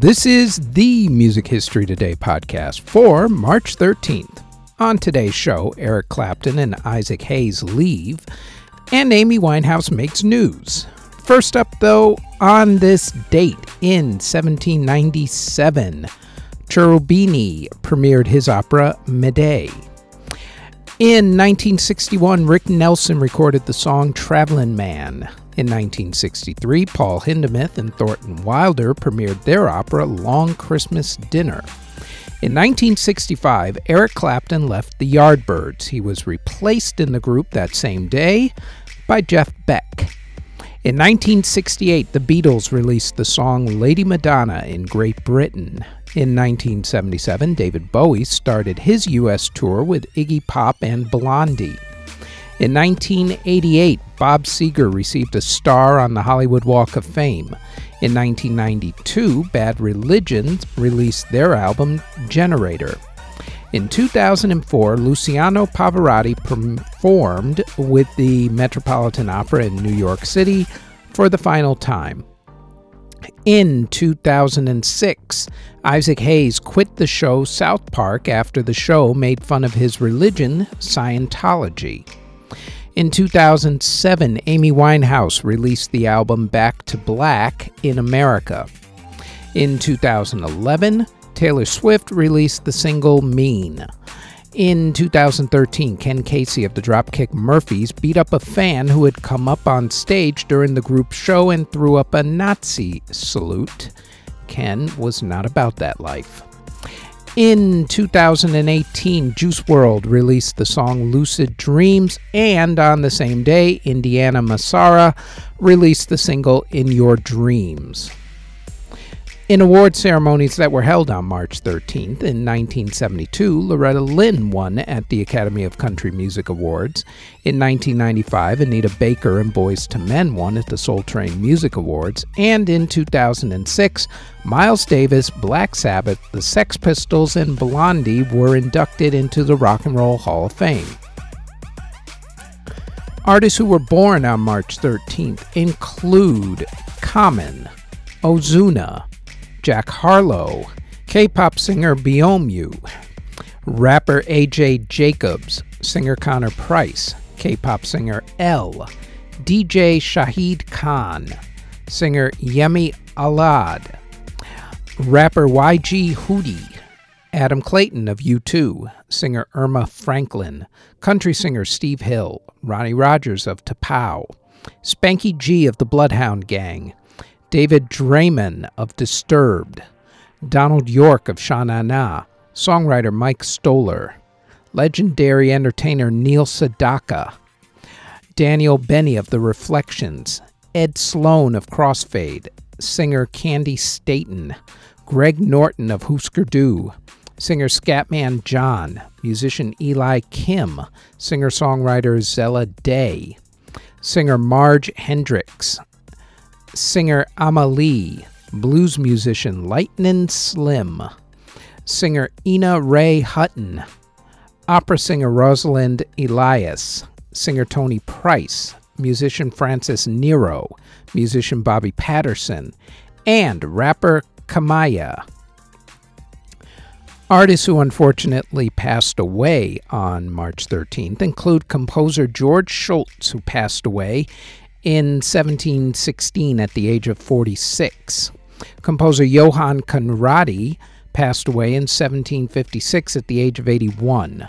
This is the Music History Today podcast for March 13th. On today's show, Eric Clapton and Isaac Hayes leave, and Amy Winehouse makes news. First up, though, on this date in 1797, Cherubini premiered his opera Medea. In 1961, Rick Nelson recorded the song Travelin' Man. In 1963, Paul Hindemith and Thornton Wilder premiered their opera Long Christmas Dinner. In 1965, Eric Clapton left the Yardbirds. He was replaced in the group that same day by Jeff Beck. In 1968, the Beatles released the song Lady Madonna in Great Britain. In 1977, David Bowie started his U.S. tour with Iggy Pop and Blondie. In 1988, Bob Seger received a star on the Hollywood Walk of Fame. In 1992, Bad Religion released their album Generator. In 2004, Luciano Pavarotti performed with the Metropolitan Opera in New York City for the final time. In 2006, Isaac Hayes quit the show South Park after the show made fun of his religion, Scientology. In 2007, Amy Winehouse released the album Back to Black in America. In 2011, Taylor Swift released the single Mean. In 2013, Ken Casey of the Dropkick Murphys beat up a fan who had come up on stage during the group's show and threw up a Nazi salute. Ken was not about that life. In 2018, Juice WRLD released the song Lucid Dreams, and on the same day, Indiana Massara released the single In Your Dreams. In award ceremonies that were held on March 13th, in 1972, Loretta Lynn won at the Academy of Country Music Awards. In 1995, Anita Baker and Boyz II Men won at the Soul Train Music Awards. And in 2006, Miles Davis, Black Sabbath, the Sex Pistols, and Blondie were inducted into the Rock and Roll Hall of Fame. Artists who were born on March 13th include Common, Ozuna, Jack Harlow, K pop singer Byeonmu, rapper AJ Jacobs, singer Connor Price, K pop singer L, DJ Shahid Khan, singer Yemi Alade, rapper YG Hootie, Adam Clayton of U2, singer Erma Franklin, country singer Steve Hill, Ronnie Rogers of T'Pau, Spanky G of the Bloodhound Gang, David Draiman of Disturbed, Donald York of Sha Na Na, songwriter Mike Stoller, legendary entertainer Neil Sedaka, Daniel Benny of The Reflections, Ed Sloan of Crossfade, singer Candi Staton, Greg Norton of Husker Du, singer Scatman John, musician Eli Kim, singer songwriter Zella Day, singer Marge Hendrix, singer Amalie, blues musician Lightnin' Slim, singer Ina Ray Hutton, opera singer Rosalind Elias, singer Tony Price, musician Francis Nero, musician Bobby Patterson, and rapper Kamaya. Artists who unfortunately passed away on March 13th include composer George Schultz, who passed away in 1716 at the age of 46. Composer Johann Conradi passed away in 1756 at the age of 81.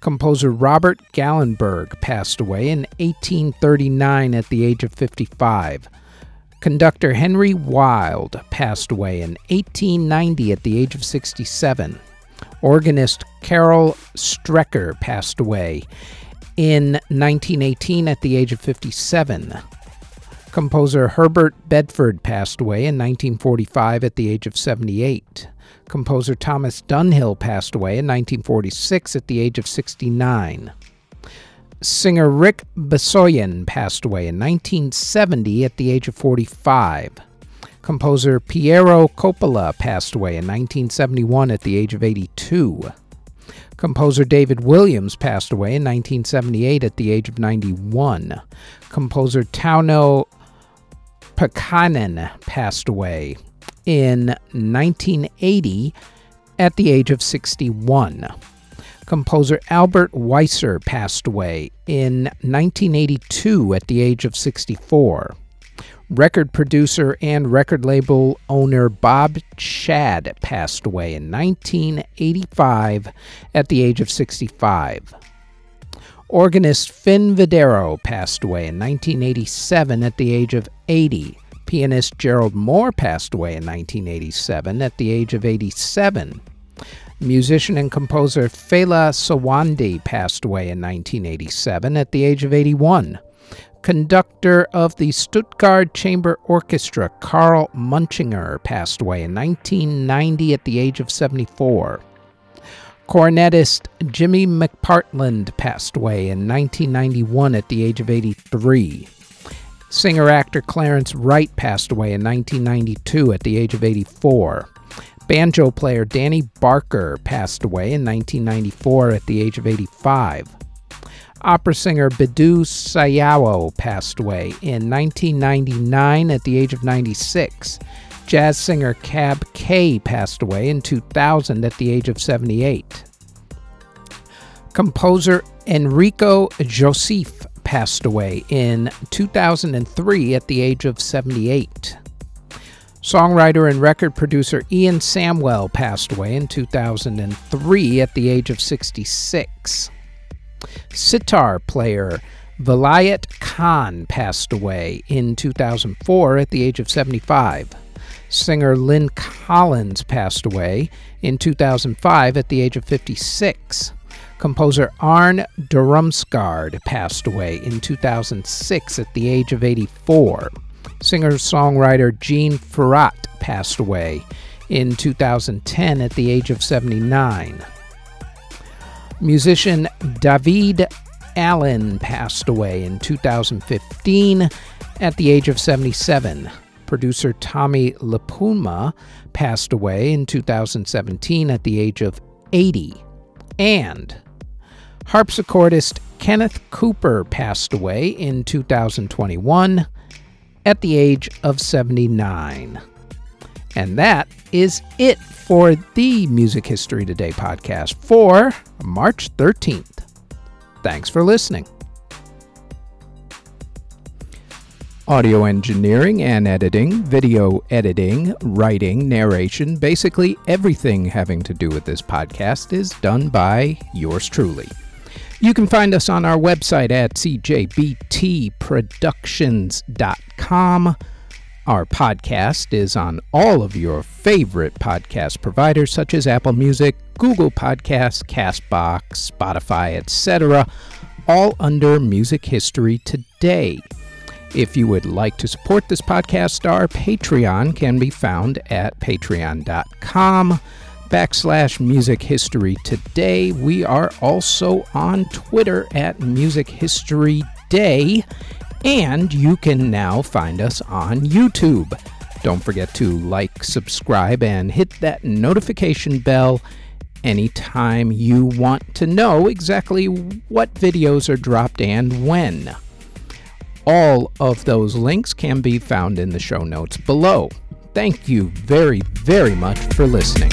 Composer Robert Gallenberg passed away in 1839 at the age of 55. Conductor Henry Wylde passed away in 1890 at the age of 67. Organist Carol Strecker passed away in 1918 at the age of 57. Composer Herbert Bedford passed away in 1945 at the age of 78. Composer Thomas Dunhill passed away in 1946 at the age of 69. Singer Rick Besoyan passed away in 1970 at the age of 45. Composer Piero Coppola passed away in 1971 at the age of 82. Composer David Williams passed away in 1978 at the age of 91. Composer Tauno Pekkanen passed away in 1980 at the age of 61. Composer Albert Weisser passed away in 1982 at the age of 64. Record producer and record label owner Bob Shad passed away in 1985 at the age of 65. Organist Finn Videro passed away in 1987 at the age of 80. Pianist Gerald Moore passed away in 1987 at the age of 87. Musician and composer Fela Sowande passed away in 1987 at the age of 81. Conductor of the Stuttgart Chamber Orchestra, Karl Munchinger, passed away in 1990 at the age of 74. Cornetist Jimmy McPartland passed away in 1991 at the age of 83. Singer actor Clarence Wright passed away in 1992 at the age of 84. Banjo player Danny Barker passed away in 1994 at the age of 85. Opera singer Bidu Sayao passed away in 1999 at the age of 96. Jazz singer Cab Kaye passed away in 2000 at the age of 78. Composer Enrico Joseph passed away in 2003 at the age of 78. Songwriter and record producer Ian Samwell passed away in 2003 at the age of 66. Sitar player Vilayat Khan passed away in 2004 at the age of 75. Singer Lyn Collins passed away in 2005 at the age of 56. Composer Arne Durumsgaard passed away in 2006 at the age of 84. Singer songwriter Jean Ferrat passed away in 2010 at the age of 79. Musician Daevid Allen passed away in 2015 at the age of 77. Producer Tommy LiPuma passed away in 2017 at the age of 80. And harpsichordist Kenneth Cooper passed away in 2021 at the age of 79. And that is it for the Music History Today podcast for March 13th. Thanks for listening. Audio engineering and editing, video editing, writing, narration, basically everything having to do with this podcast is done by yours truly. You can find us on our website at cjbtproductions.com. Our podcast is on all of your favorite podcast providers such as Apple Music, Google Podcasts, Castbox, Spotify, etc., all under Music History Today. If you would like to support this podcast, our Patreon can be found at patreon.com backslash music history today. We are also on Twitter at Music History Day, and you can now find us on YouTube. Don't forget to like, subscribe, and hit that notification bell anytime you want to know exactly what videos are dropped and when. All of those links can be found in the show notes below. Thank you very, very much for listening.